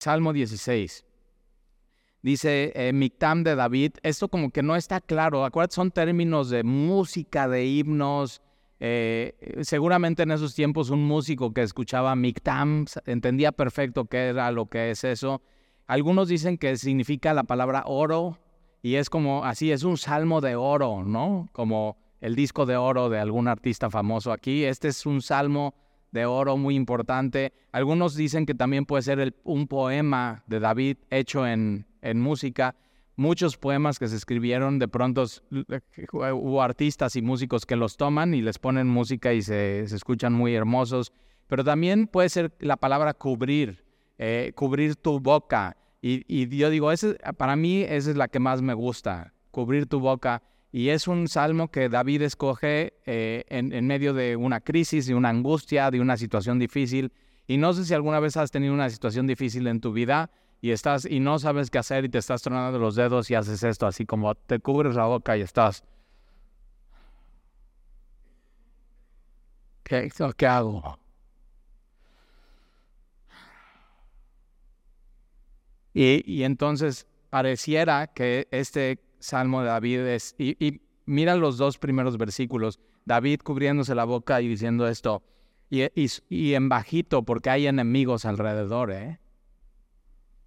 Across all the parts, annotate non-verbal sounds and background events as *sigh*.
Salmo 16. Dice eh, Mictam de David. Esto como que no está claro. Acuérdate, son términos de música, de himnos. Eh, seguramente en esos tiempos un músico que escuchaba Mictam entendía perfecto qué era lo que es eso. Algunos dicen que significa la palabra oro y es como así, es un salmo de oro, ¿no? Como el disco de oro de algún artista famoso aquí. Este es un salmo de oro muy importante. Algunos dicen que también puede ser un poema de David hecho en, música. Muchos poemas que se escribieron, de pronto hubo artistas y músicos que los toman y les ponen música y se, escuchan muy hermosos. Pero también puede ser la palabra cubrir, eh, cubrir tu boca. Y, y yo digo, ese, para mí esa es la que más me gusta, cubrir tu boca. Y es un salmo que David escoge eh, en, medio de una crisis, de una angustia, de una situación difícil. Y no sé si alguna vez has tenido una situación difícil en tu vida y estás y no sabes qué hacer y te estás tronando los dedos y haces esto así como te cubres la boca y estás. ¿Qué, hago? Y entonces pareciera que este Salmo de David es, y, mira los dos primeros versículos, David cubriéndose la boca y diciendo esto, y, y, en bajito porque hay enemigos alrededor, ¿eh?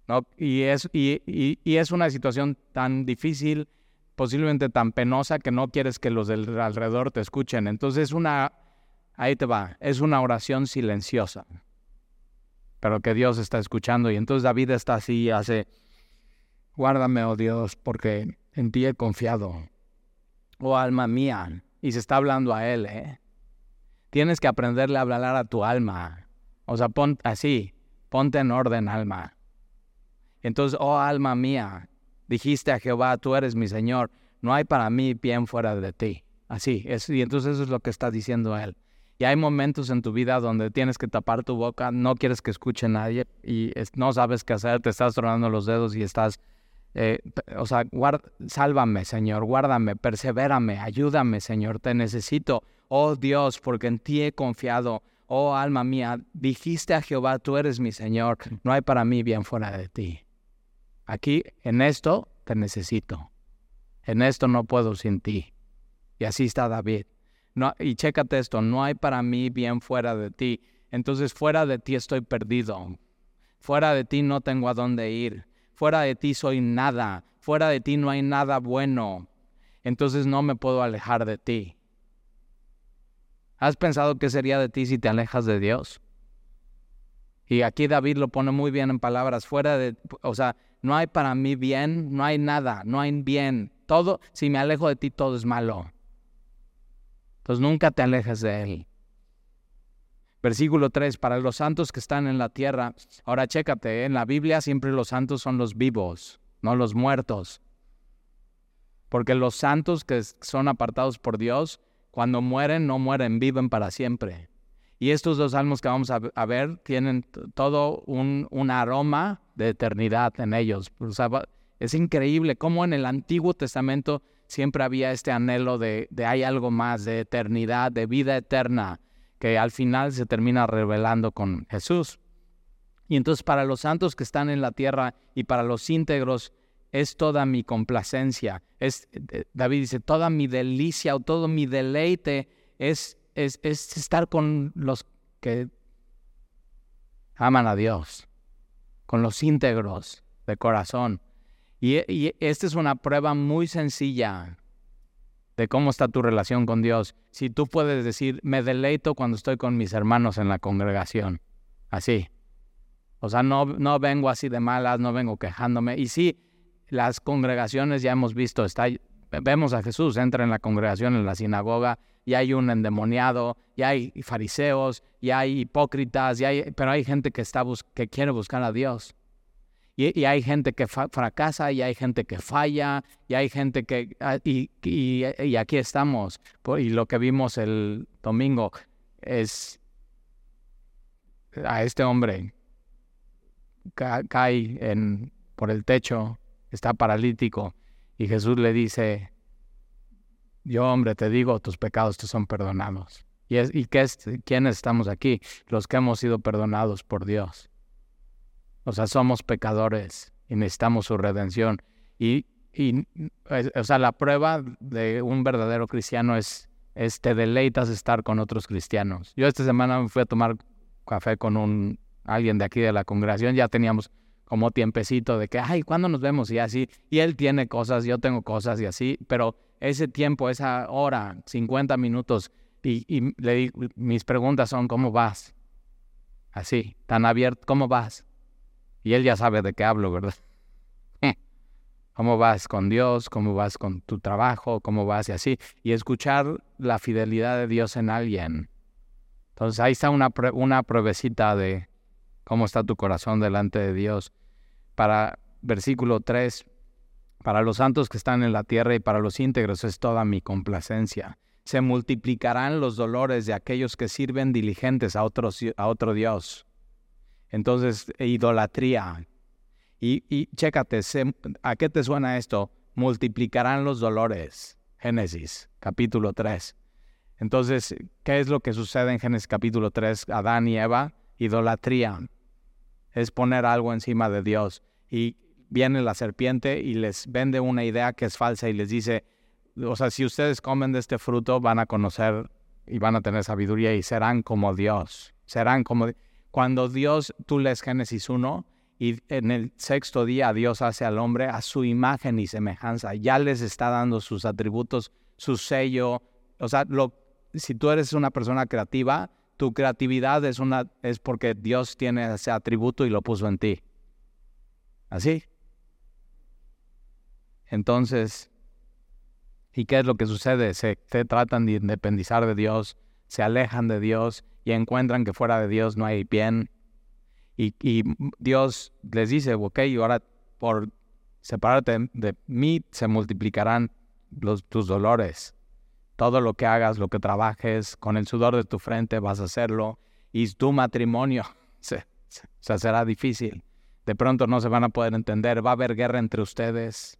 ¿No? Y, es, y, es una situación tan difícil, posiblemente tan penosa, que no quieres que los del alrededor te escuchen. Entonces una, ahí te va, es una oración silenciosa, pero que Dios está escuchando. Y entonces David está así, hace, guárdame, oh Dios, porque en ti he confiado. Oh alma mía. Y se está hablando a él, ¿eh? Tienes que aprenderle a hablar a tu alma. O sea, pon así, ponte en orden, alma. Entonces, oh alma mía, dijiste a Jehová, tú eres mi Señor, no hay para mí bien fuera de ti. Así, y entonces eso es lo que está diciendo él. Y hay momentos en tu vida donde tienes que tapar tu boca, no quieres que escuche nadie y no sabes qué hacer, te estás tronando los dedos y estás eh, o sea, sálvame, Señor, guárdame, persevérame, ayúdame, Señor, te necesito. Oh Dios, porque en ti he confiado. Oh alma mía, dijiste a Jehová, tú eres mi Señor, no hay para mí bien fuera de ti. Aquí, en esto, te necesito. En esto no puedo sin ti. Y así está David. No, y chécate esto, no hay para mí bien fuera de ti. Entonces fuera de ti estoy perdido. Fuera de ti no tengo a dónde ir fuera de ti soy nada, fuera de ti no hay nada bueno, entonces no me puedo alejar de ti. ¿Has pensado qué sería de ti si te alejas de Dios? Y aquí David lo pone muy bien en palabras, fuera de, o sea, no hay para mí bien, no hay nada, no hay bien. Todo, si me alejo de ti, todo es malo. Entonces nunca te alejes de Él. Versículo 3, para los santos que están en la tierra. Ahora chécate, ¿eh? en la Biblia siempre los santos son los vivos, no los muertos. Porque los santos que son apartados por Dios, cuando mueren, no mueren, viven para siempre. Y estos dos salmos que vamos a, ver tienen todo un, aroma de eternidad en ellos. es increíble cómo en el Antiguo Testamento siempre había este anhelo de, de hay algo más, de eternidad, de vida eterna que al final se termina revelando con Jesús. Y entonces para los santos que están en la tierra y para los íntegros es toda mi complacencia. Es, eh, David dice, toda mi delicia o todo mi deleite es, es, es estar con los que aman a Dios, con los íntegros de corazón. Y, y esta es una prueba muy sencilla de cómo está tu relación con Dios. Si tú puedes decir, me deleito cuando estoy con mis hermanos en la congregación. Así. O sea, no, no vengo así de malas, no vengo quejándome. Y sí, las congregaciones ya hemos visto, está, vemos a Jesús, entra en la congregación, en la sinagoga, y hay un endemoniado, y hay fariseos, y hay hipócritas, y hay, pero hay gente que, está que quiere buscar a Dios. Y, hay gente que fracasa y hay gente que falla y hay gente que... Ah, y, aquí estamos. Y lo que vimos el domingo es a este hombre cae en, por el techo, está paralítico y Jesús le dice, yo hombre te digo, tus pecados te son perdonados. ¿Y, es, y qué es, quiénes estamos aquí? Los que hemos sido perdonados por Dios. O sea, somos pecadores y necesitamos su redención. Y, y o sea, la prueba de un verdadero cristiano es, es te deleitas estar con otros cristianos. Yo esta semana me fui a tomar café con un alguien de aquí de la congregación, ya teníamos como tiempecito de que, ay, ¿cuándo nos vemos? Y así, y él tiene cosas, yo tengo cosas y así, pero ese tiempo, esa hora, 50 minutos, y, y le, mis preguntas son, ¿cómo vas? Así, tan abierto, ¿cómo vas? Y él ya sabe de qué hablo, ¿verdad? *laughs* ¿Cómo vas con Dios? ¿Cómo vas con tu trabajo? ¿Cómo vas y así? Y escuchar la fidelidad de Dios en alguien. Entonces ahí está una, una pruebecita de cómo está tu corazón delante de Dios. Para versículo 3, para los santos que están en la tierra y para los íntegros es toda mi complacencia. Se multiplicarán los dolores de aquellos que sirven diligentes a, a otro Dios. Entonces, idolatría. Y, chécate, ¿a qué te suena esto? Multiplicarán los dolores. Génesis, capítulo 3. Entonces, ¿qué es lo que sucede en Génesis capítulo 3? Adán y Eva, idolatría es poner algo encima de Dios. Y viene la serpiente y les vende una idea que es falsa y les dice, o sea, si ustedes comen de este fruto van a conocer y van a tener sabiduría y serán como Dios. Serán como... Cuando Dios, tú lees Génesis 1 y en el sexto día Dios hace al hombre a su imagen y semejanza, ya les está dando sus atributos, su sello. O sea, si tú eres una persona creativa, tu creatividad es, una, es porque Dios tiene ese atributo y lo puso en ti. ¿Así? Entonces, ¿y qué es lo que sucede? Se, tratan de independizar de Dios, se alejan de Dios y encuentran que fuera de Dios no hay bien. Y, Dios les dice, ok, ahora por separarte de mí se multiplicarán tus dolores. Todo lo que hagas, lo que trabajes, con el sudor de tu frente vas a hacerlo. Y tu matrimonio *laughs* se, será difícil. De pronto no se van a poder entender. Va a haber guerra entre ustedes,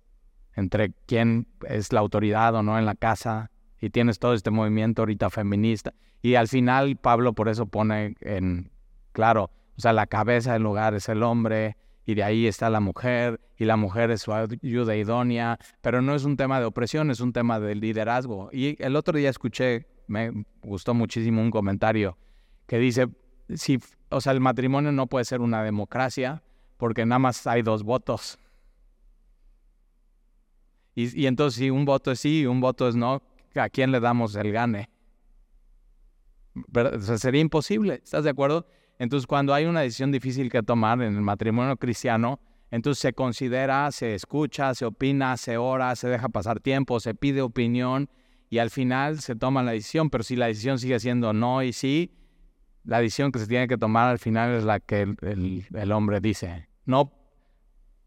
entre quién es la autoridad o no en la casa. Y tienes todo este movimiento ahorita feminista. Y al final Pablo por eso pone en claro, o sea, la cabeza del lugar es el hombre, y de ahí está la mujer, y la mujer es su ayuda idónea, pero no es un tema de opresión, es un tema de liderazgo. Y el otro día escuché, me gustó muchísimo un comentario que dice, si, o sea, el matrimonio no puede ser una democracia porque nada más hay dos votos. Y, y entonces si un voto es sí y un voto es no, ¿a quién le damos el gane? O sea, sería imposible, ¿estás de acuerdo? Entonces, cuando hay una decisión difícil que tomar en el matrimonio cristiano, entonces se considera, se escucha, se opina, se ora, se deja pasar tiempo, se pide opinión y al final se toma la decisión. Pero si la decisión sigue siendo no y sí, la decisión que se tiene que tomar al final es la que el, el hombre dice. No,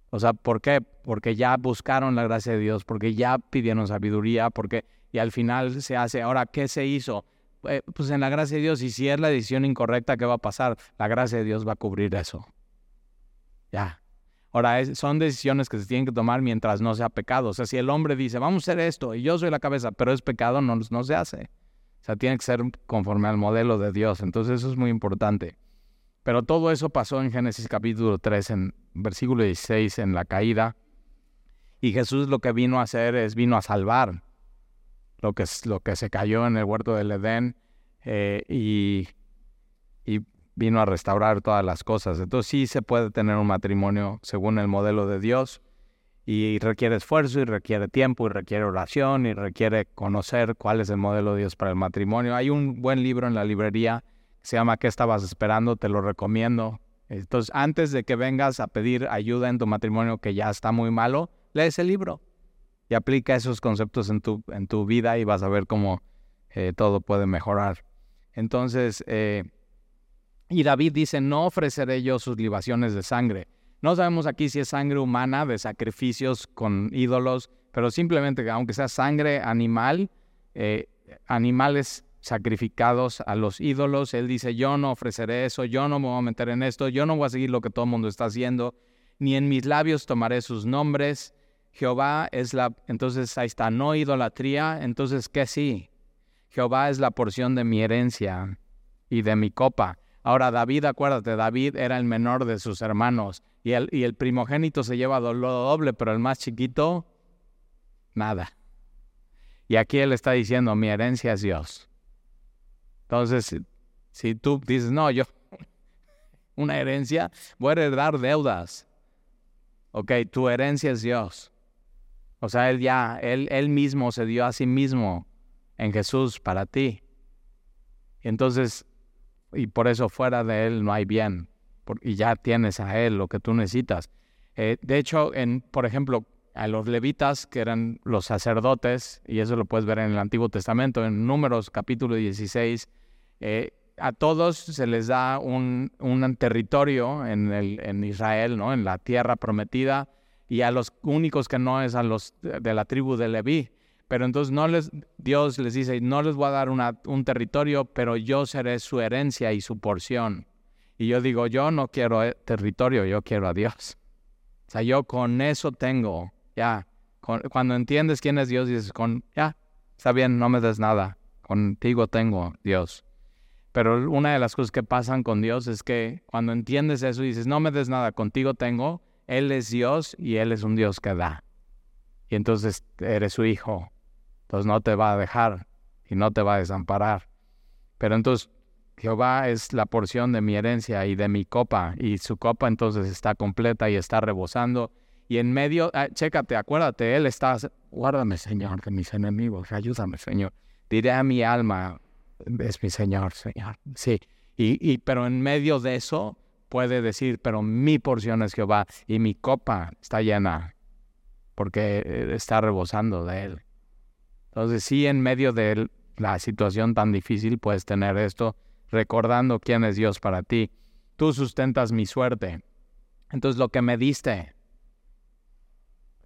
o sea, ¿por qué? Porque ya buscaron la gracia de Dios, porque ya pidieron sabiduría, porque y al final se hace, ahora, ¿qué se hizo? Eh, pues en la gracia de Dios, y si es la decisión incorrecta, ¿qué va a pasar? La gracia de Dios va a cubrir eso. Ya. Ahora, son decisiones que se tienen que tomar mientras no sea pecado. O sea, si el hombre dice, vamos a hacer esto, y yo soy la cabeza, pero es pecado, no, no se hace. O sea, tiene que ser conforme al modelo de Dios. Entonces, eso es muy importante. Pero todo eso pasó en Génesis capítulo 3, en versículo 16, en la caída. Y Jesús lo que vino a hacer es vino a salvar lo que, lo que se cayó en el huerto del Edén eh, y, y vino a restaurar todas las cosas. Entonces sí se puede tener un matrimonio según el modelo de Dios y requiere esfuerzo y requiere tiempo y requiere oración y requiere conocer cuál es el modelo de Dios para el matrimonio. Hay un buen libro en la librería que se llama ¿Qué estabas esperando? Te lo recomiendo. Entonces, antes de que vengas a pedir ayuda en tu matrimonio que ya está muy malo, lee ese libro y aplica esos conceptos en tu, en tu vida y vas a ver cómo eh, todo puede mejorar. Entonces, eh, y David dice, no ofreceré yo sus libaciones de sangre. No sabemos aquí si es sangre humana de sacrificios con ídolos, pero simplemente aunque sea sangre animal, eh, animales sacrificados a los ídolos, él dice, yo no ofreceré eso, yo no me voy a meter en esto, yo no voy a seguir lo que todo el mundo está haciendo, ni en mis labios tomaré sus nombres, Jehová es la, entonces ahí está, no idolatría, entonces ¿qué sí? Jehová es la porción de mi herencia y de mi copa. Ahora David, acuérdate, David era el menor de sus hermanos. Y el, y el primogénito se lleva lo doble, pero el más chiquito, nada. Y aquí él está diciendo, mi herencia es Dios. Entonces, si tú dices, no, yo, una herencia, voy a heredar deudas. Ok, tu herencia es Dios. O sea, Él ya, Él, él mismo se dio a sí mismo en Jesús para ti. Entonces, y por eso fuera de Él no hay bien. y ya tienes a Él lo que tú necesitas. Eh, de hecho, en, por ejemplo, a los levitas, que eran los sacerdotes, y eso lo puedes ver en el Antiguo Testamento, en Números capítulo 16, eh, a todos se les da un, un territorio en, el, en Israel, ¿no? en la tierra prometida, y a los únicos que no es a los de la tribu de Leví. Pero entonces no les, Dios les dice, no les voy a dar una, un territorio, pero yo seré su herencia y su porción. Y yo digo, yo no quiero eh, territorio, yo quiero a Dios. O sea, yo con eso tengo, ya. cuando entiendes quién es Dios, dices, con, ya, está bien, no me des nada. Contigo tengo, Dios. Pero una de las cosas que pasan con Dios es que cuando entiendes eso dices, no me des nada, contigo tengo, Él es Dios y Él es un Dios que da. Y entonces eres su hijo. Entonces no te va a dejar y no te va a desamparar. Pero entonces Jehová es la porción de mi herencia y de mi copa, y su copa entonces está completa y está rebosando. Y en medio, ah, chécate, acuérdate, Él está, guárdame Señor de mis enemigos, ayúdame Señor. Diré a mi alma, es mi Señor, Señor. Sí, y, y, pero en medio de eso puede decir, pero mi porción es Jehová y mi copa está llena, porque eh, está rebosando de Él. Entonces sí, en medio de la situación tan difícil puedes tener esto, recordando quién es Dios para ti. Tú sustentas mi suerte. Entonces lo que me diste,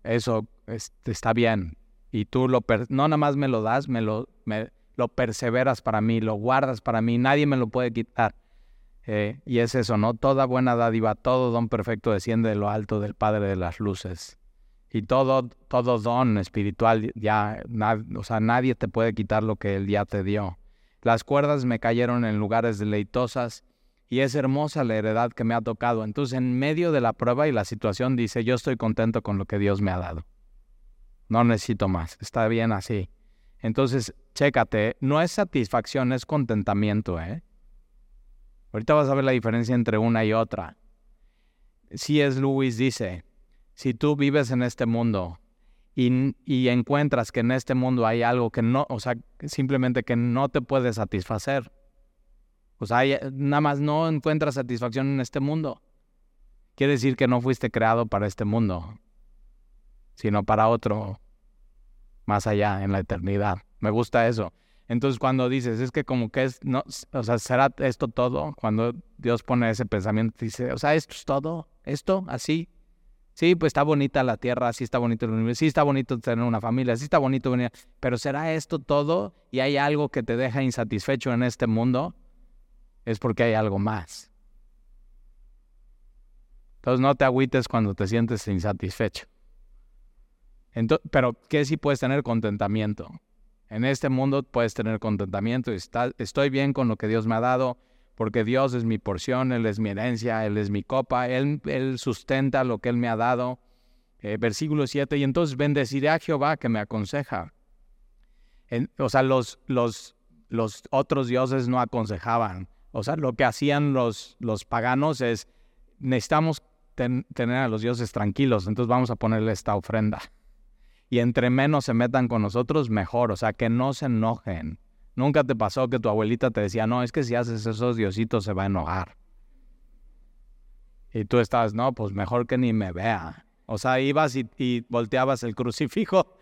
eso está bien. Y tú lo no nada más me lo das, me lo, me, lo perseveras para mí, lo guardas para mí, nadie me lo puede quitar. Eh, y es eso, ¿no? Toda buena dádiva, todo don perfecto desciende de lo alto del Padre de las Luces y todo, todo don espiritual ya, o sea, nadie te puede quitar lo que Él ya te dio. Las cuerdas me cayeron en lugares deleitosas y es hermosa la heredad que me ha tocado. Entonces, en medio de la prueba y la situación, dice, yo estoy contento con lo que Dios me ha dado. No necesito más, está bien así. Entonces, chécate, no es satisfacción, es contentamiento, ¿eh? Ahorita vas a ver la diferencia entre una y otra. Si es Lewis dice, si tú vives en este mundo y, encuentras que en este mundo hay algo que no, o sea, simplemente que no te puede satisfacer, o sea, nada más no encuentras satisfacción en este mundo, quiere decir que no fuiste creado para este mundo, sino para otro más allá, en la eternidad. Me gusta eso. Entonces cuando dices, es que como que es, no, o sea, ¿será esto todo? Cuando Dios pone ese pensamiento, dice, o sea, esto es todo, esto, así, Sí, pues está bonita la tierra, sí está bonito el universo, sí está bonito tener una familia, sí está bonito venir, pero ¿será esto todo y hay algo que te deja insatisfecho en este mundo? Es porque hay algo más. Entonces no te agüites cuando te sientes insatisfecho. pero ¿qué si puedes tener contentamiento? En este mundo puedes tener contentamiento. Estoy bien con lo que Dios me ha dado porque Dios es mi porción, Él es mi herencia, Él es mi copa, Él, sustenta lo que Él me ha dado. Eh, versículo 7, y entonces bendeciré a Jehová que me aconseja. o sea, los, otros dioses no aconsejaban. O sea, lo que hacían los paganos es, necesitamos tener a los dioses tranquilos, entonces vamos a ponerle esta ofrenda. Y entre menos se metan con nosotros, mejor. O sea, que no se enojen. Nunca te pasó que tu abuelita te decía, no, es que si haces esos diositos se va a enojar. Y tú estabas, no, pues mejor que ni me vea. O sea, ibas y, volteabas el crucifijo.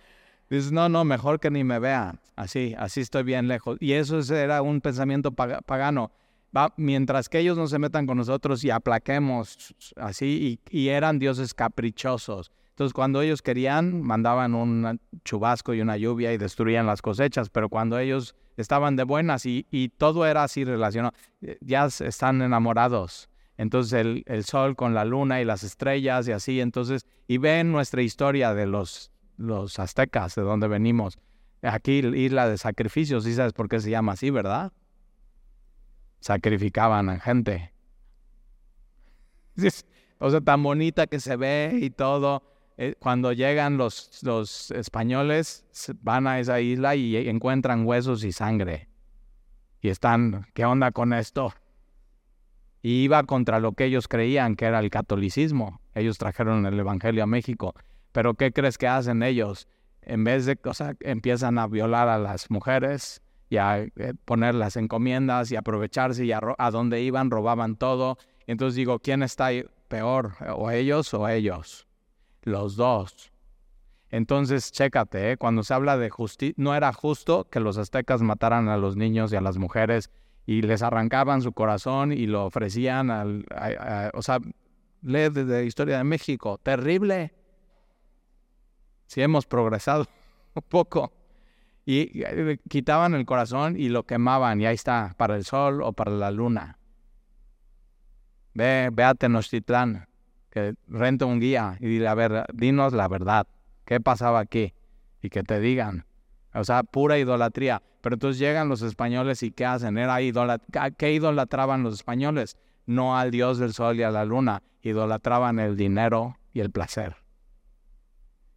Dices, no, no, mejor que ni me vea. Así, así estoy bien lejos. Y eso era un pensamiento pagano. Va, mientras que ellos no se metan con nosotros y aplaquemos así, y, y eran dioses caprichosos. Entonces, cuando ellos querían, mandaban un chubasco y una lluvia y destruían las cosechas, pero cuando ellos estaban de buenas y, todo era así relacionado, eh, ya están enamorados. Entonces el, sol con la luna y las estrellas y así, entonces, y ven nuestra historia de los, los aztecas, de donde venimos. Aquí isla de sacrificios, ¿sí sabes por qué se llama así, verdad? Sacrificaban a gente. *laughs* O sea, tan bonita que se ve y todo. Eh, cuando llegan los, los españoles, van a esa isla y encuentran huesos y sangre. Y están, ¿qué onda con esto? Y iba contra lo que ellos creían que era el catolicismo. Ellos trajeron el Evangelio a México. Pero ¿qué crees que hacen ellos? En vez de, o sea, empiezan a violar a las mujeres y a eh, poner las encomiendas y aprovecharse y a, a donde iban robaban todo. Entonces digo, ¿quién está peor? ¿O ellos o ellos? Los dos. Entonces, chécate, ¿eh? cuando se habla de justicia, no era justo que los aztecas mataran a los niños y a las mujeres y les arrancaban su corazón y lo ofrecían al, o sea, lee desde la historia de México, terrible. Si hemos progresado *laughs* un poco. Y eh, quitaban el corazón y lo quemaban y ahí está, para el sol o para la luna. Ve, ve a Tenochtitlán, que renta un guía y dile, a ver, dinos la verdad, ¿qué pasaba aquí? Y que te digan. O sea, pura idolatría. Pero entonces llegan los españoles y ¿qué hacen? Era idolat ¿Qué idolatraban los españoles? No al dios del sol y a la luna, idolatraban el dinero y el placer.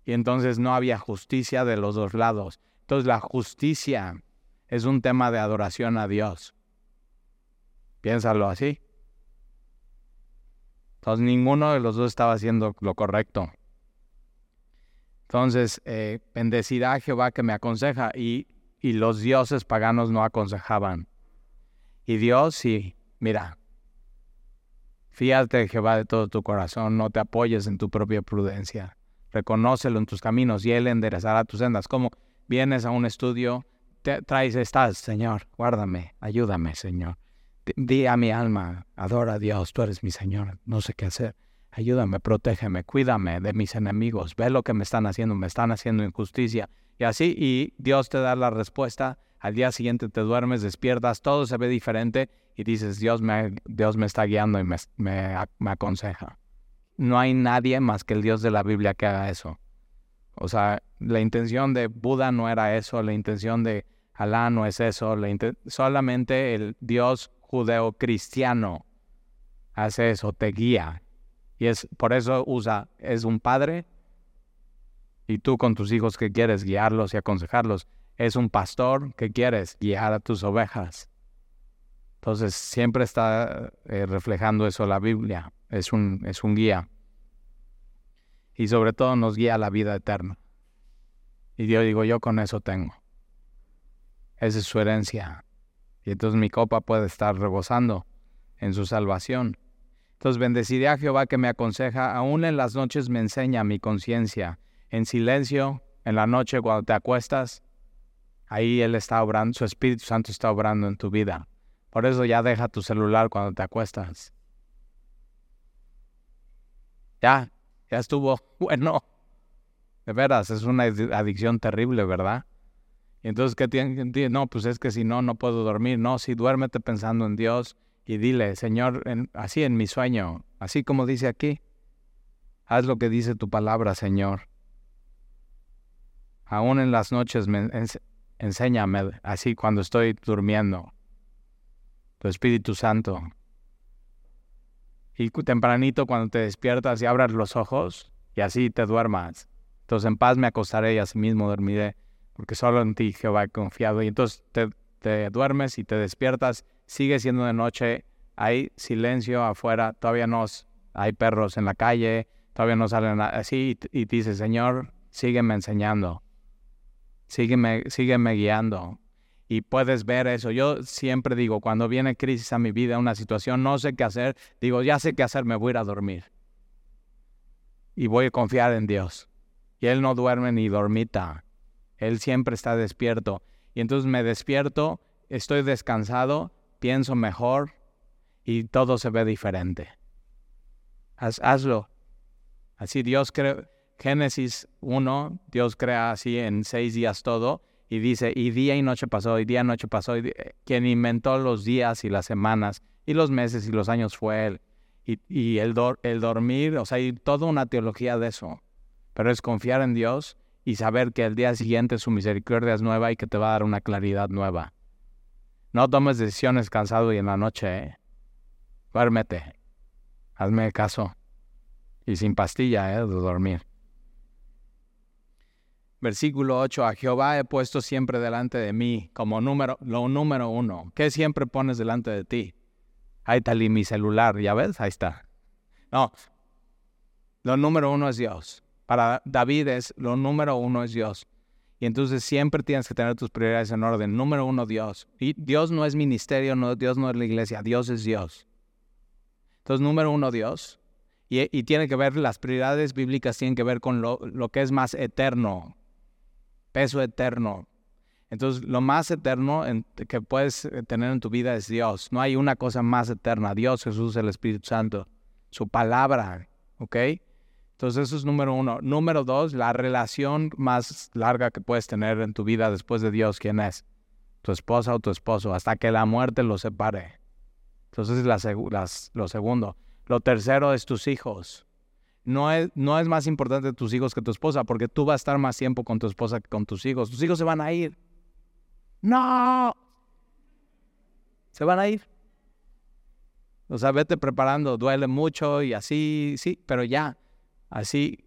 Y entonces no había justicia de los dos lados. Entonces la justicia es un tema de adoración a Dios. Piénsalo así. Entonces ninguno de los dos estaba haciendo lo correcto. Entonces, eh, bendecirá a Jehová que me aconseja y, y los dioses paganos no aconsejaban. Y Dios sí, mira, fíjate de Jehová de todo tu corazón, no te apoyes en tu propia prudencia. Reconócelo en tus caminos y Él enderezará tus sendas. Como vienes a un estudio, traes, estás, Señor, guárdame, ayúdame, Señor. Di a mi alma, adora a Dios, tú eres mi Señor, no sé qué hacer. Ayúdame, protégeme, cuídame de mis enemigos. Ve lo que me están haciendo, me están haciendo injusticia. Y así, y Dios te da la respuesta. Al día siguiente te duermes, despiertas, todo se ve diferente y dices, Dios me, Dios me está guiando y me, me aconseja. No hay nadie más que el Dios de la Biblia que haga eso. O sea, la intención de Buda no era eso, la intención de Alá no es eso, solamente el Dios judeo-cristiano hace eso, te guía. Y es por eso usa, es un padre y tú con tus hijos que quieres guiarlos y aconsejarlos, es un pastor que quieres guiar a tus ovejas. Entonces siempre está eh, reflejando eso la Biblia, es un, es un guía y sobre todo nos guía a la vida eterna. Y yo digo, yo con eso tengo. Esa es su herencia. Y entonces mi copa puede estar rebosando en su salvación. Entonces bendeciré a Jehová que me aconseja, aún en las noches me enseña mi conciencia. En silencio, en la noche cuando te acuestas, ahí Él está obrando, su Espíritu Santo está obrando en tu vida. Por eso ya deja tu celular cuando te acuestas. Ya, ya estuvo *laughs* bueno. De veras, es una adicción terrible, ¿verdad? Y entonces, ¿qué tiene? No, pues es que si no, no puedo dormir. No, si duérmete pensando en Dios y dile, Señor, así en mi sueño, así como dice aquí, haz lo que dice tu palabra, Señor. Aún en las noches me enséñame, así cuando estoy durmiendo. Tu Espíritu Santo, y tempranito cuando te despiertas y abras los ojos y así te duermas. Entonces en paz me acostaré y así mismo dormiré, porque solo en ti Jehová he confiado. Y entonces te, te duermes y te despiertas, sigue siendo de noche, hay silencio afuera, todavía no hay perros en la calle, todavía no salen así y, dices, Señor, sígueme enseñando, sígueme, sígueme guiando, y puedes ver eso. Yo siempre digo, cuando viene crisis a mi vida, una situación, no sé qué hacer, digo, ya sé qué hacer, me voy a ir a dormir. Y voy a confiar en Dios. Y Él no duerme ni dormita. Él siempre está despierto. Y entonces me despierto, estoy descansado, pienso mejor y todo se ve diferente. hazlo. Así Dios crea, Génesis 1, Dios crea así en seis días todo y dice, y día y noche pasó, y día y noche pasó, y quien inventó los días y las semanas, y los meses y los años fue Él. Y, el, el dormir, o sea, hay toda una teología de eso. Pero es confiar en Dios y saber que el día siguiente su misericordia es nueva y que te va a dar una claridad nueva. No tomes decisiones cansado y en la noche, ¿eh? Duérmete. Hazme caso. Y sin pastilla, ¿eh? De dormir. Versículo 8, a Jehová he puesto siempre delante de mí como número, lo número uno. ¿Qué siempre pones delante de ti? Ahí está mi celular, ¿ya ves? Ahí está. No, lo número uno es Dios. Para David es, lo número uno es Dios. Y entonces siempre tienes que tener tus prioridades en orden. Número uno, Dios. Y Dios no es ministerio, no, Dios no es la iglesia, Dios es Dios. Entonces, número uno, Dios. Y, y tiene que ver, las prioridades bíblicas tienen que ver con lo, lo que es más eterno, peso eterno. Entonces, lo más eterno que puedes eh, tener en tu vida es Dios. No hay una cosa más eterna. Dios, Jesús, el Espíritu Santo, su palabra, ¿ok? Entonces, eso es número uno. Número dos, la relación más larga que puedes tener en tu vida después de Dios, ¿quién es? Tu esposa o tu esposo, hasta que la muerte los separe. Entonces, es la, lo segundo. Lo tercero es tus hijos no es, no es más importante tus hijos que tu esposa, porque tú vas a estar más tiempo con tu esposa que con tus hijos. Tus hijos se van a ir. No. Se van a ir. O sea, vete preparando, duele mucho y así, sí, pero ya. Así,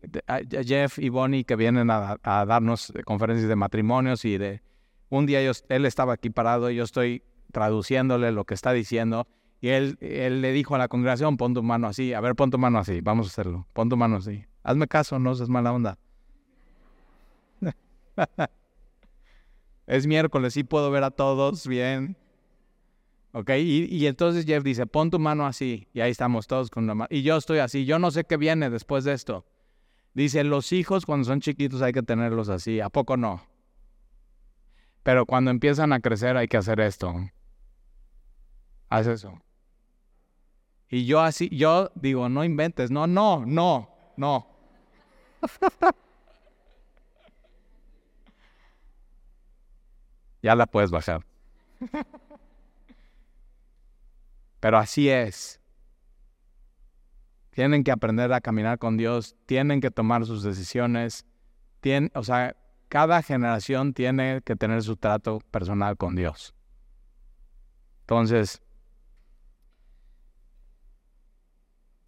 Jeff y Bonnie que vienen a, darnos conferencias de matrimonios y de... Un día él estaba aquí parado y yo estoy traduciéndole lo que está diciendo y él, él le dijo a la congregación, pon tu mano así, a ver, pon tu mano así, vamos a hacerlo, pon tu mano así. Hazme caso, no seas mala onda. *laughs* es miércoles, sí puedo ver a todos bien. ¿Ok? Y, entonces Jeff dice, pon tu mano así. Y ahí estamos todos con la mano. Y yo estoy así. Yo no sé qué viene después de esto. Dice, los hijos cuando son chiquitos hay que tenerlos así. ¿A poco no? Pero cuando empiezan a crecer hay que hacer esto. Haz eso. Y yo así, yo digo, no inventes, no, no, no, no. *laughs* ya la puedes bajar. *laughs* Pero así es. Tienen que aprender a caminar con Dios, tienen que tomar sus decisiones. O sea, cada generación tiene que tener su trato personal con Dios. Entonces,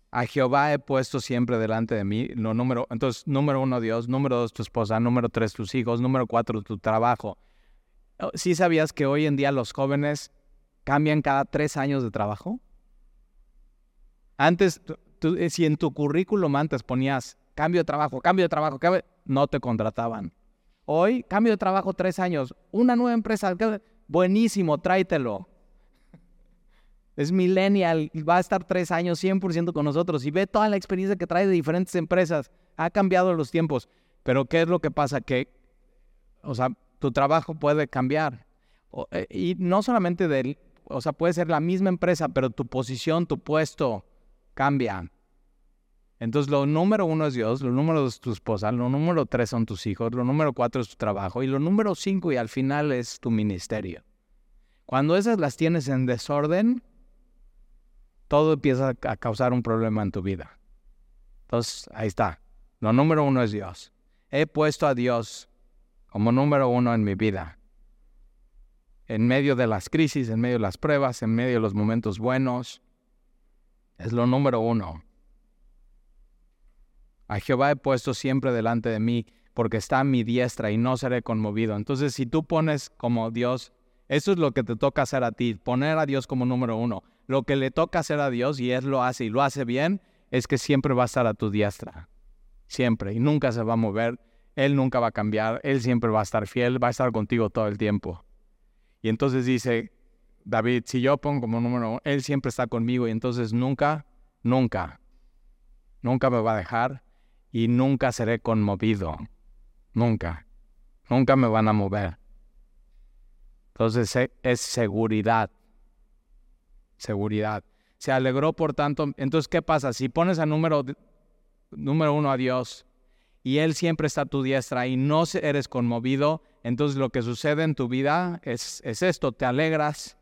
A Jehová he puesto siempre delante de mí. Lo número, entonces, número uno, Dios. Número dos, tu esposa. Número tres, tus hijos. Número cuatro, tu trabajo. Oh, ¿Sí sabías que hoy en día los jóvenes cambian cada tres años de trabajo? Antes, eh, si en tu currículum antes ponías cambio de trabajo, cambio de trabajo, no te contrataban. Hoy, cambio de trabajo tres años, una nueva empresa, buenísimo, tráetelo *laughs* es millennial, va a estar tres años 100% con nosotros y ve toda la experiencia que trae de diferentes empresas. Ha cambiado los tiempos, pero ¿qué es lo que pasa? Que, o sea, tu trabajo puede cambiar. Eh, y no solamente del, o sea, puede ser la misma empresa, pero tu posición, tu puesto cambia. Entonces, lo número uno es Dios, lo número dos es tu esposa, lo número tres son tus hijos, lo número cuatro es tu trabajo y lo número cinco y al final es tu ministerio. Cuando esas las tienes en desorden, todo empieza a causar un problema en tu vida. Entonces, ahí está. Lo número uno es Dios. He puesto a Dios como número uno en mi vida. En medio de las crisis, en medio de las pruebas, en medio de los momentos buenos. Es lo número uno. A Jehová he puesto siempre delante de mí, porque está a mi diestra y no seré conmovido. Entonces, si tú pones como Dios, eso es lo que te toca hacer a ti, poner a Dios como número uno lo que le toca hacer a Dios y Él lo hace y lo hace bien, es que siempre va a estar a tu diestra. Siempre. Y nunca se va a mover. Él nunca va a cambiar. Él siempre va a estar fiel, va a estar contigo todo el tiempo. Y entonces dice David, si yo pongo como número uno, Él siempre está conmigo y entonces nunca, nunca, nunca me va a dejar y nunca seré conmovido. Nunca. Nunca me van a mover. Entonces es seguridad seguridad. Se alegró, por tanto. Entonces, ¿qué pasa? Si pones a número, número uno a Dios y Él siempre está a tu diestra y no eres conmovido, entonces lo que sucede en tu vida es, es esto, te alegras.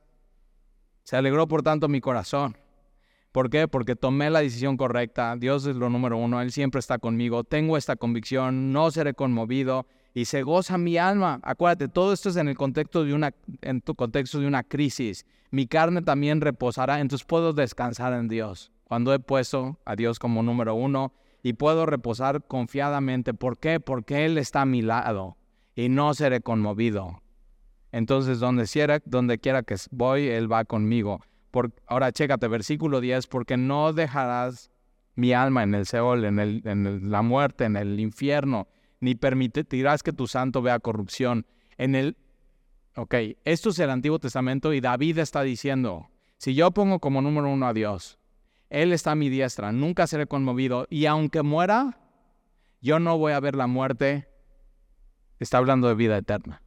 Se alegró, por tanto, mi corazón. ¿Por qué? Porque tomé la decisión correcta. Dios es lo número uno. Él siempre está conmigo. Tengo esta convicción. No seré conmovido y se goza mi alma. Acuérdate, todo esto es en el contexto de una, en tu contexto de una crisis. Mi carne también reposará, entonces puedo descansar en Dios. Cuando he puesto a Dios como número uno y puedo reposar confiadamente. ¿Por qué? Porque Él está a mi lado y no seré conmovido. Entonces, donde quiera, donde quiera que voy, Él va conmigo. Por, ahora, chécate, versículo 10, porque no dejarás mi alma en el Seol, en, la muerte, en el infierno, ni permitirás que tu santo vea corrupción. En el, ok, esto es el Antiguo Testamento y David está diciendo, si yo pongo como número uno a Dios, Él está a mi diestra, nunca seré conmovido y aunque muera, yo no voy a ver la muerte, está hablando de vida eterna.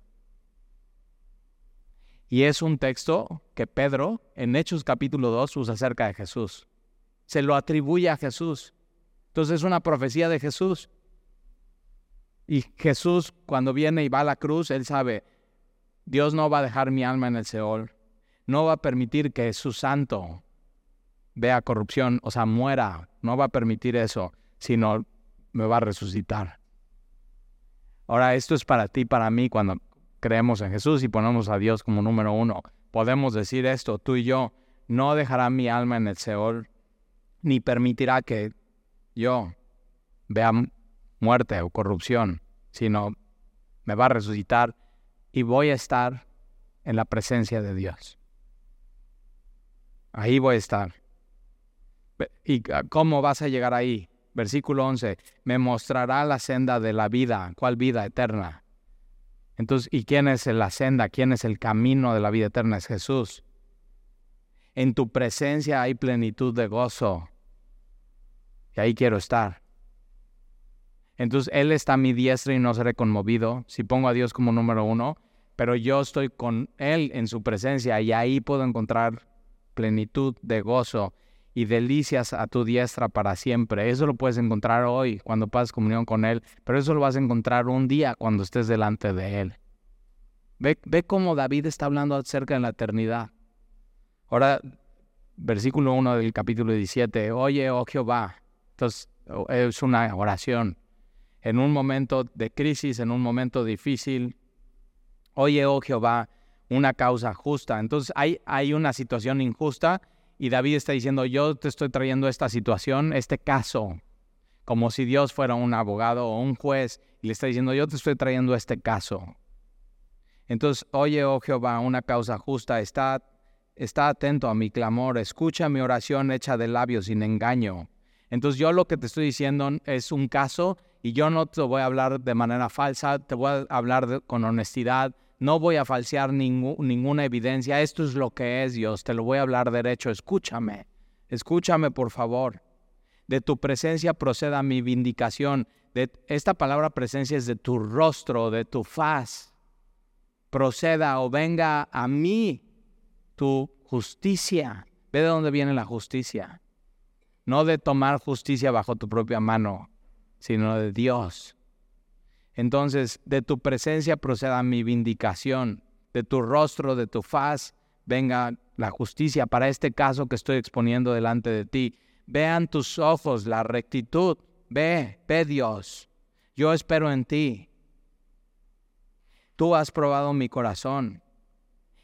Y es un texto que Pedro en Hechos capítulo 2 usa acerca de Jesús. Se lo atribuye a Jesús. Entonces es una profecía de Jesús. Y Jesús cuando viene y va a la cruz, él sabe, Dios no va a dejar mi alma en el Seol. No va a permitir que su santo vea corrupción, o sea, muera. No va a permitir eso, sino me va a resucitar. Ahora, esto es para ti, para mí, cuando creemos en Jesús y ponemos a Dios como número uno. Podemos decir esto, tú y yo, no dejará mi alma en el Seol, ni permitirá que yo vea muerte o corrupción, sino me va a resucitar y voy a estar en la presencia de Dios. Ahí voy a estar. ¿Y cómo vas a llegar ahí? Versículo 11, me mostrará la senda de la vida. ¿Cuál vida eterna? Entonces, ¿y quién es la senda? ¿Quién es el camino de la vida eterna? Es Jesús. En tu presencia hay plenitud de gozo. Y ahí quiero estar. Entonces, Él está a mi diestra y no seré conmovido si pongo a Dios como número uno, pero yo estoy con Él en su presencia y ahí puedo encontrar plenitud de gozo y delicias a tu diestra para siempre. Eso lo puedes encontrar hoy cuando pases comunión con Él, pero eso lo vas a encontrar un día cuando estés delante de Él. Ve, ve cómo David está hablando acerca de la eternidad. Ahora, versículo 1 del capítulo 17, oye, oh Jehová. Entonces, es una oración. En un momento de crisis, en un momento difícil, oye, oh Jehová, una causa justa. Entonces, hay, hay una situación injusta y David está diciendo, yo te estoy trayendo esta situación, este caso, como si Dios fuera un abogado o un juez, y le está diciendo, yo te estoy trayendo este caso. Entonces, oye, oh Jehová, una causa justa, está, está atento a mi clamor, escucha mi oración hecha de labios sin engaño. Entonces yo lo que te estoy diciendo es un caso y yo no te voy a hablar de manera falsa, te voy a hablar con honestidad, no voy a falsear ninguna evidencia, esto es lo que es Dios, te lo voy a hablar derecho, escúchame, escúchame por favor. De tu presencia proceda mi vindicación. De, esta palabra presencia es de tu rostro, de tu faz. Proceda o venga a mí tu justicia. Ve de dónde viene la justicia. No de tomar justicia bajo tu propia mano, sino de Dios. Entonces, de tu presencia proceda mi vindicación, de tu rostro, de tu faz, venga la justicia para este caso que estoy exponiendo delante de ti. Vean tus ojos la rectitud. Ve, ve Dios. Yo espero en ti. Tú has probado mi corazón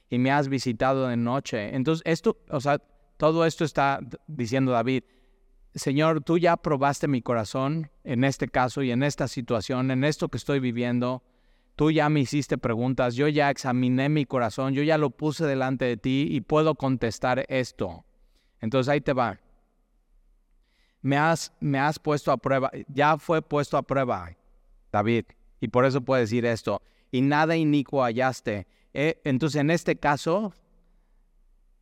y me has visitado de noche. Entonces, esto, o sea, todo esto está diciendo David. Señor, tú ya probaste mi corazón en este caso y en esta situación, en esto que estoy viviendo. Tú ya me hiciste preguntas, yo ya examiné mi corazón, yo ya lo puse delante de ti y puedo contestar esto. Entonces ahí te va. Me has, me has puesto a prueba, ya fue puesto a prueba, David, y por eso puedo decir esto, y nada inicuo hallaste. Eh, entonces en este caso,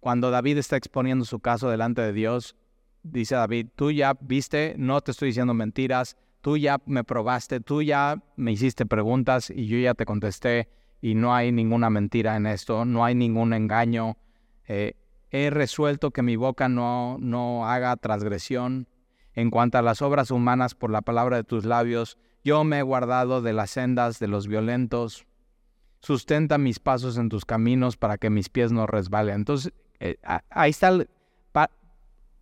cuando David está exponiendo su caso delante de Dios, dice David, tú ya viste, no te estoy diciendo mentiras, tú ya me probaste, tú ya me hiciste preguntas y yo ya te contesté y no hay ninguna mentira en esto, no hay ningún engaño. Eh, he resuelto que mi boca no, no haga transgresión. En cuanto a las obras humanas por la palabra de tus labios, yo me he guardado de las sendas de los violentos. Sustenta mis pasos en tus caminos para que mis pies no resbalen. Entonces, eh, ahí está el,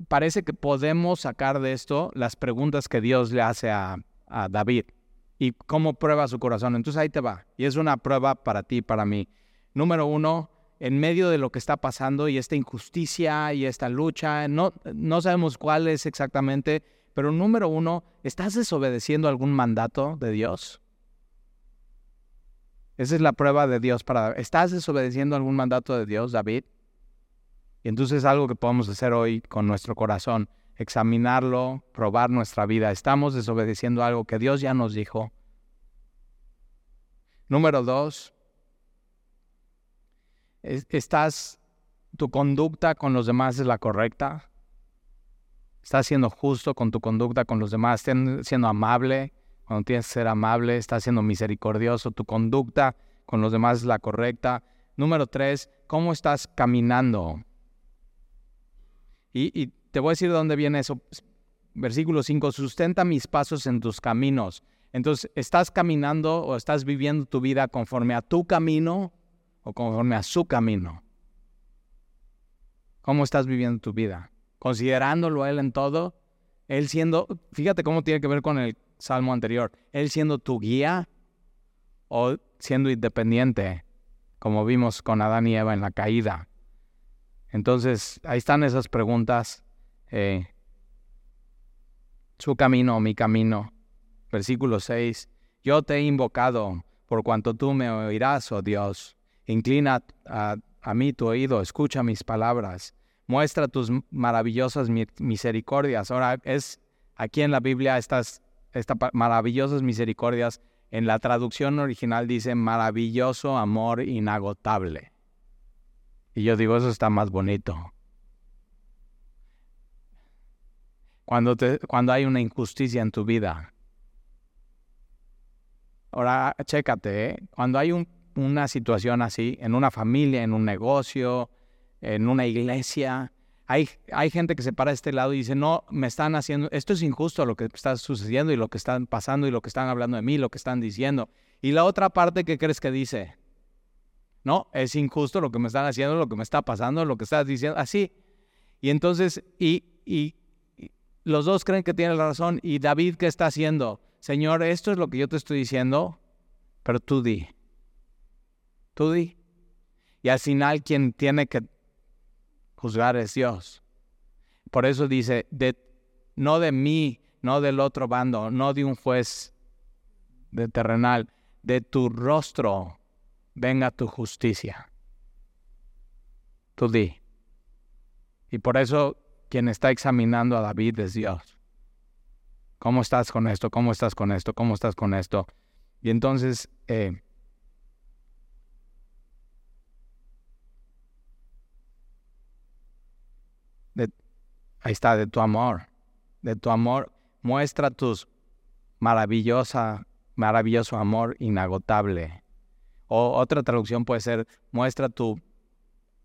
parece que podemos sacar de esto las preguntas que Dios le hace a, David y cómo prueba su corazón. Entonces ahí te va. Y es una prueba para ti, para mí. Número uno, en medio de lo que está pasando y esta injusticia y esta lucha, no, no sabemos cuál es exactamente, Pero número uno, ¿estás desobedeciendo algún mandato de Dios? Esa es la prueba de Dios para... ¿Estás desobedeciendo algún mandato de Dios, David? Y entonces es algo que podemos hacer hoy con nuestro corazón, examinarlo, probar nuestra vida. ¿Estamos desobedeciendo algo que Dios ya nos dijo? Número dos, ¿estás, tu conducta con los demás es la correcta? ¿Estás siendo justo con tu conducta con los demás? ¿Estás siendo amable? Cuando tienes que ser amable, estás siendo misericordioso. Tu conducta con los demás es la correcta. Número tres, ¿cómo estás caminando? Y, te voy a decir de dónde viene eso. Versículo 5, sustenta mis pasos en tus caminos. Entonces, ¿estás caminando o estás viviendo tu vida conforme a tu camino o conforme a su camino? ¿Cómo estás viviendo tu vida? Considerándolo Él en todo, Él siendo, fíjate cómo tiene que ver con el salmo anterior, Él siendo tu guía o siendo independiente, como vimos con Adán y Eva en la caída. Entonces, ahí están esas preguntas. Eh, su camino mi camino. Versículo 6. Yo te he invocado por cuanto tú me oirás, oh Dios. Inclina a, mí tu oído, escucha mis palabras. Muestra tus maravillosas misericordias. Ahora es aquí en la Biblia estas, estas maravillosas misericordias. En la traducción original dice maravilloso amor inagotable. Y yo digo, eso está más bonito. Cuando, te, cuando hay una injusticia en tu vida, Ahora, chécate, ¿eh? cuando hay una situación así, en una familia, en un negocio, en una iglesia, hay, hay gente que se para a este lado y dice, no, me están haciendo, esto es injusto lo que está sucediendo y lo que están pasando y lo que están hablando de mí, lo que están diciendo. Y la otra parte, ¿qué crees que dice? No, es injusto lo que me están haciendo, lo que me está pasando, lo que estás diciendo, así. Y entonces, y, y los dos creen que tienen razón. ¿Y David qué está haciendo? Señor, esto es lo que yo te estoy diciendo, pero tú di. Tú di. Y al final quien tiene que juzgar es Dios. Por eso dice, no de mí, no del otro bando, no de un juez de terrenal, de tu rostro venga tu justicia. Tú di. Y por eso quien está examinando a David es Dios. ¿Cómo estás con esto? ¿Cómo estás con esto? ¿Cómo estás con esto? Y entonces, eh, ahí está, de tu amor, de tu amor, muestra tus maravillosa, maravilloso amor inagotable. O otra traducción puede ser, muestra tu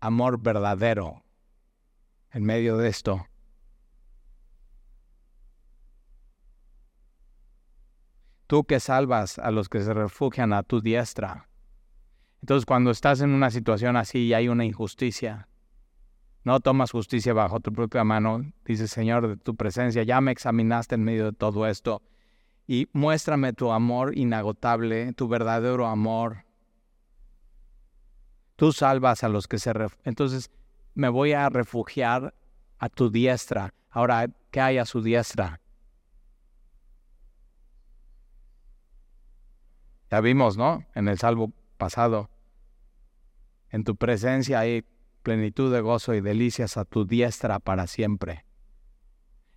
amor verdadero en medio de esto. tú que salvas a los que se refugian a tu diestra. Entonces cuando estás en una situación así y hay una injusticia, no tomas justicia bajo tu propia mano, dices Señor, de tu presencia, ya me examinaste en medio de todo esto y muéstrame tu amor inagotable, tu verdadero amor. Tú salvas a los que se. Entonces me voy a refugiar a tu diestra. Ahora, ¿qué hay a su diestra? Ya vimos, ¿no? En el salvo pasado. En tu presencia hay plenitud de gozo y delicias a tu diestra para siempre.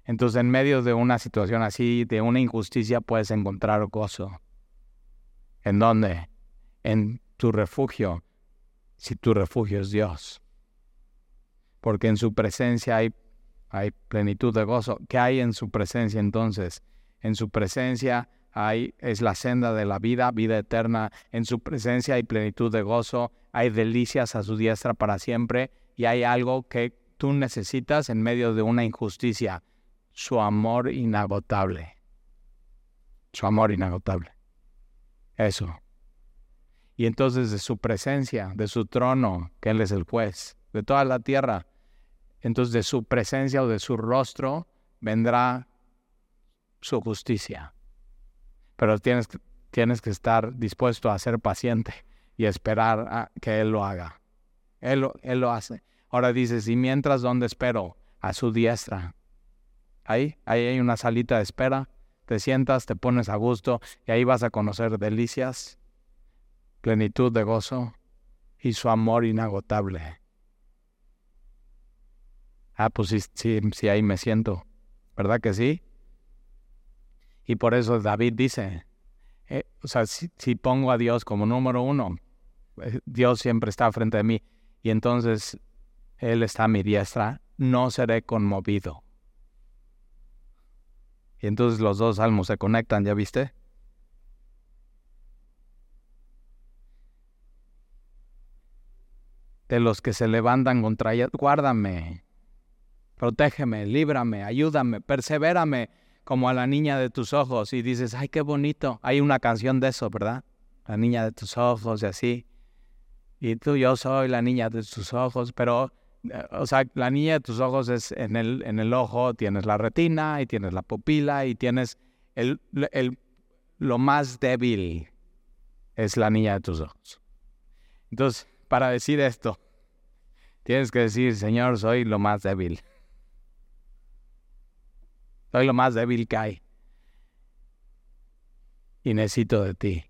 Entonces, en medio de una situación así, de una injusticia, puedes encontrar gozo. ¿En dónde? En tu refugio, si tu refugio es Dios. Porque en su presencia hay, plenitud de gozo. ¿Qué hay en su presencia entonces? En su presencia hay, es la senda de la vida, vida eterna. En su presencia hay plenitud de gozo, hay delicias a su diestra para siempre y hay algo que tú necesitas en medio de una injusticia, su amor inagotable. Su amor inagotable. Eso. Y entonces de su presencia, de su trono, que Él es el juez de toda la tierra, entonces de su presencia o de su rostro vendrá su justicia pero tienes, tienes que estar dispuesto a ser paciente y esperar a que Él lo haga. Él, él lo hace. Ahora dices, ¿y mientras dónde espero? A su diestra. ahí, ahí hay una salita de espera, te sientas, te pones a gusto y ahí vas a conocer delicias, plenitud de gozo y su amor inagotable. Ah, pues sí, sí, sí, ahí me siento, ¿verdad que sí? Y por eso David dice, eh, o sea, si, pongo a Dios como número uno, eh, Dios siempre está frente a mí y entonces Él está a mi diestra, no seré conmovido. Y entonces los dos salmos se conectan, ¿ya viste? De los que se levantan contra ella, guárdame, protégeme, líbrame, ayúdame, persevérame como a la niña de tus ojos. Y dices, ay, qué bonito. Hay una canción de eso, ¿verdad? La niña de tus ojos y así. Y tú, yo soy la niña de tus ojos, pero o sea, la niña de tus ojos es en el, en el ojo, tienes la retina y tienes la pupila y tienes el, el, lo más débil es la niña de tus ojos. Entonces, para decir esto, tienes que decir, Señor, soy lo más débil. Soy lo más débil que hay. Y necesito de ti.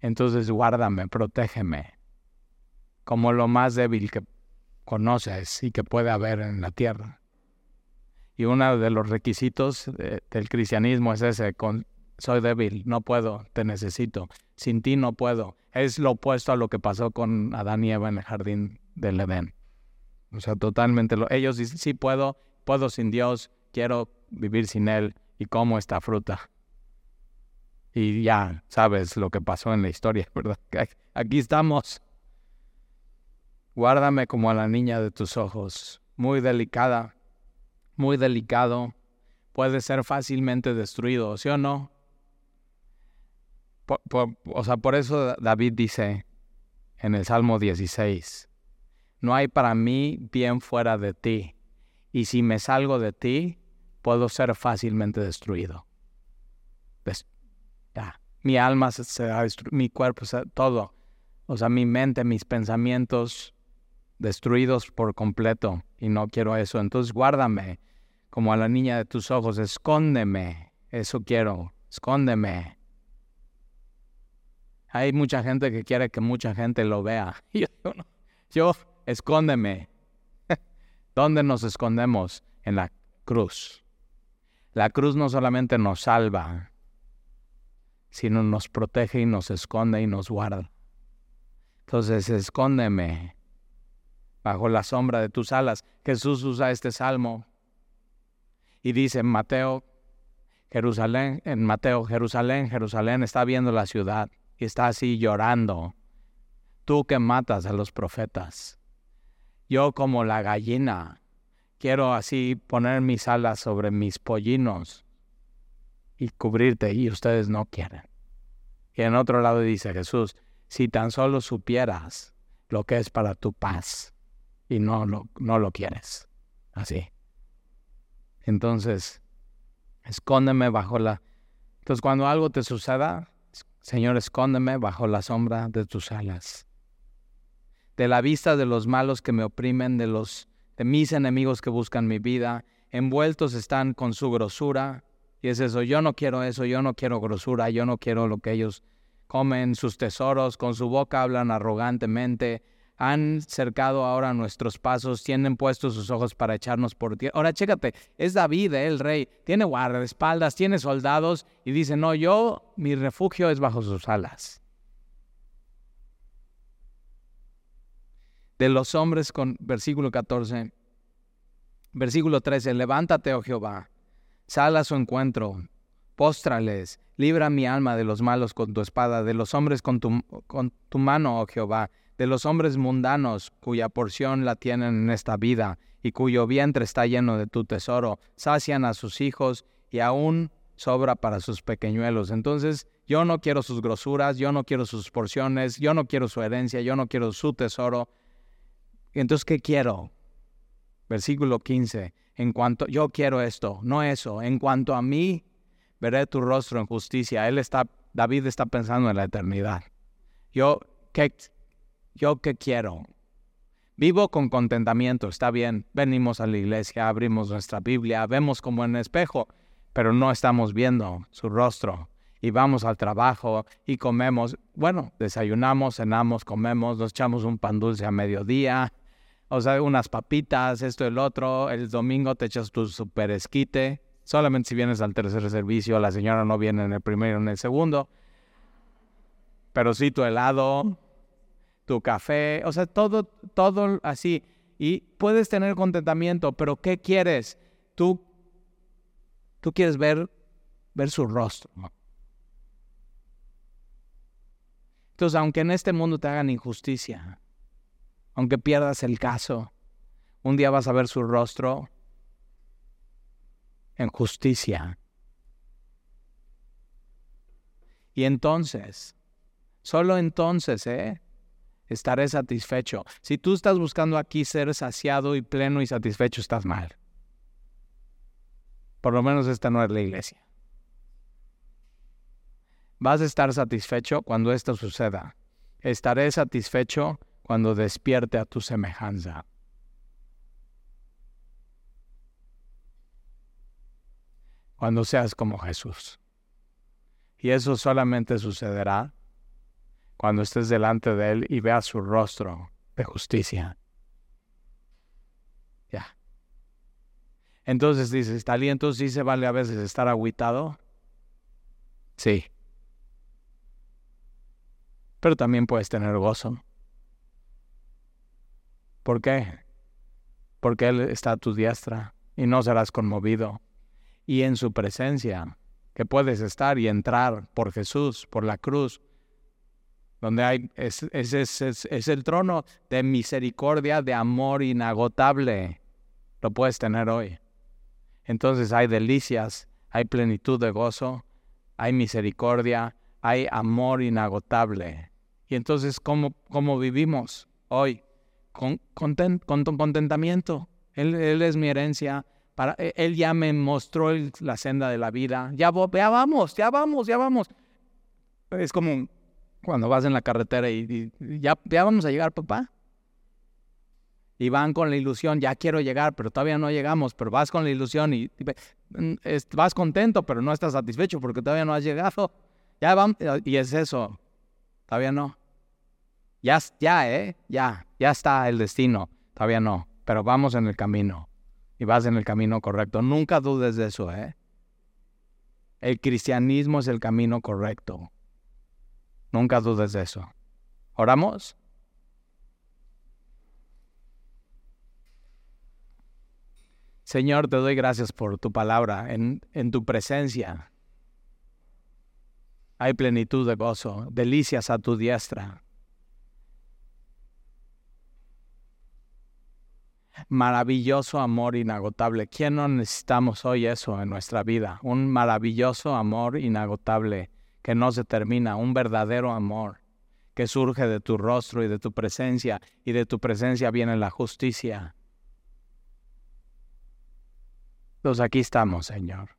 Entonces guárdame, protégeme como lo más débil que conoces y que puede haber en la tierra. Y uno de los requisitos del cristianismo es ese, soy débil, no puedo, te necesito, sin ti no puedo. Es lo opuesto a lo que pasó con Adán y Eva en el jardín del Edén. O sea, totalmente lo, ellos dicen, sí puedo, puedo sin Dios, quiero vivir sin Él y como esta fruta. Y ya sabes lo que pasó en la historia, *laughs* ¿verdad? Aquí estamos. Guárdame como a la niña de tus ojos, muy delicada, muy delicado, puede ser fácilmente destruido, ¿sí o no? O sea, por eso David dice en el Salmo 16, no hay para mí bien fuera de ti, y si me salgo de ti, puedo ser fácilmente destruido. ya, mi alma será mi cuerpo, todo, o sea, mi mente, mis pensamientos, destruidos por completo y no quiero eso. Entonces guárdame como a la niña de tus ojos, escóndeme, eso quiero, escóndeme. Hay mucha gente que quiere que mucha gente lo vea. *laughs* Yo, yo escóndeme. *laughs* ¿Dónde nos escondemos? En la cruz. La cruz no solamente nos salva, sino nos protege y nos esconde y nos guarda. Entonces, escóndeme bajo la sombra de tus alas. Jesús usa este salmo y dice en Mateo, Jerusalén, en Mateo, Jerusalén, Jerusalén está viendo la ciudad y está así llorando. Tú que matas a los profetas. Yo como la gallina quiero así poner mis alas sobre mis pollinos y cubrirte y ustedes no quieren. Y en otro lado dice Jesús, si tan solo supieras lo que es para tu paz y no lo, no lo quieres. Así. Entonces, escóndeme bajo la... Entonces, cuando algo te suceda, Señor, escóndeme bajo la sombra de tus alas. De la vista de los malos que me oprimen, de los de mis enemigos que buscan mi vida, envueltos están con su grosura. Y es eso, yo no quiero eso, yo no quiero grosura, yo no quiero lo que ellos comen, sus tesoros, con su boca hablan arrogantemente, han cercado ahora nuestros pasos, tienen puestos sus ojos para echarnos por tierra. Ahora chécate, es David, eh, el rey, tiene guardaespaldas, tiene soldados y dice, no, yo, mi refugio es bajo sus alas. De los hombres con versículo 14, versículo 13, levántate, oh Jehová, sal a su encuentro, póstrales, libra mi alma de los malos con tu espada, de los hombres con tu, con tu mano, oh Jehová de los hombres mundanos cuya porción la tienen en esta vida y cuyo vientre está lleno de tu tesoro, sacian a sus hijos y aún sobra para sus pequeñuelos. Entonces, yo no quiero sus grosuras, yo no quiero sus porciones, yo no quiero su herencia, yo no quiero su tesoro. Entonces, ¿qué quiero? Versículo 15. En cuanto yo quiero esto, no eso. En cuanto a mí, veré tu rostro en justicia. Él está, David está pensando en la eternidad. Yo, ¿qué, ¿Yo qué quiero? Vivo con contentamiento, está bien. Venimos a la iglesia, abrimos nuestra Biblia, vemos como en espejo, pero no estamos viendo su rostro. Y vamos al trabajo y comemos, bueno, desayunamos, cenamos, comemos, nos echamos un pan dulce a mediodía, o sea, unas papitas, esto, el otro. El domingo te echas tu super esquite. Solamente si vienes al tercer servicio, la señora no viene en el primero, en el segundo. Pero sí tu helado, tu café, o sea, todo, todo así. Y puedes tener contentamiento, pero ¿qué quieres? Tú, tú quieres ver, ver su rostro. Entonces, aunque en este mundo te hagan injusticia, aunque pierdas el caso, un día vas a ver su rostro en justicia. Y entonces, solo entonces, ¿eh? Estaré satisfecho. Si tú estás buscando aquí ser saciado y pleno y satisfecho, estás mal. Por lo menos esta no es la iglesia. Vas a estar satisfecho cuando esto suceda. Estaré satisfecho cuando despierte a tu semejanza. Cuando seas como Jesús. Y eso solamente sucederá cuando estés delante de Él y veas su rostro de justicia. Ya. Entonces dices, ¿está entonces sí se vale a veces estar agüitado. Sí. Pero también puedes tener gozo. ¿Por qué? Porque Él está a tu diestra y no serás conmovido. Y en su presencia, que puedes estar y entrar por Jesús, por la cruz, donde hay, es, es, el trono de misericordia, de amor inagotable. Lo puedes tener hoy. Entonces hay delicias, hay plenitud de gozo, hay misericordia, hay amor inagotable. Y entonces, ¿cómo, cómo vivimos hoy? Con, contentamiento. Él, es mi herencia. Para, e, él ya me mostró la senda de la vida. Ya, ya vamos, ya vamos, ya vamos. Es como cuando vas en la carretera y, ya, ya vamos a llegar, papá. Y van con la ilusión, ya quiero llegar, pero todavía no llegamos, pero vas con la ilusión y, mm, vas contento, pero no estás satisfecho porque todavía no has llegado. Ya vamos, y es eso, todavía no. Ya, ya, ¿eh? Ya, ya está el destino, todavía no, pero vamos en el camino y vas en el camino correcto. Nunca dudes de eso, ¿eh? El cristianismo es el camino correcto. Nunca dudes de eso. ¿Oramos? Señor, te doy gracias por tu palabra, en, tu presencia. Hay plenitud de gozo, delicias a tu diestra. Maravilloso amor inagotable. ¿Quién no necesitamos hoy eso en nuestra vida? Un maravilloso amor inagotable que no se termina, un verdadero amor que surge de tu rostro y de tu presencia, y de tu presencia viene la justicia. Entonces aquí estamos, Señor,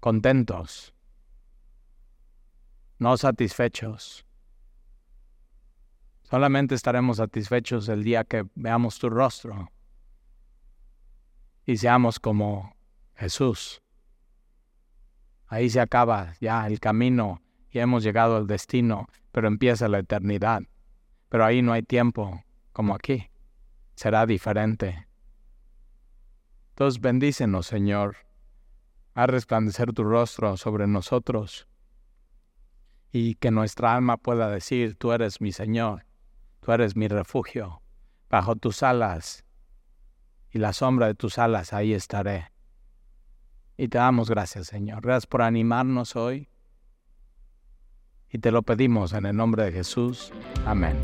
contentos, no satisfechos. Solamente estaremos satisfechos el día que veamos tu rostro y seamos como Jesús. Ahí se acaba ya el camino y hemos llegado al destino, pero empieza la eternidad. Pero ahí no hay tiempo, como aquí. Será diferente. Entonces bendícenos, Señor. a resplandecer tu rostro sobre nosotros y que nuestra alma pueda decir, tú eres mi Señor, tú eres mi refugio, bajo tus alas y la sombra de tus alas ahí estaré. Y te damos gracias, Señor. Gracias por animarnos hoy y te lo pedimos en el nombre de Jesús. Amén.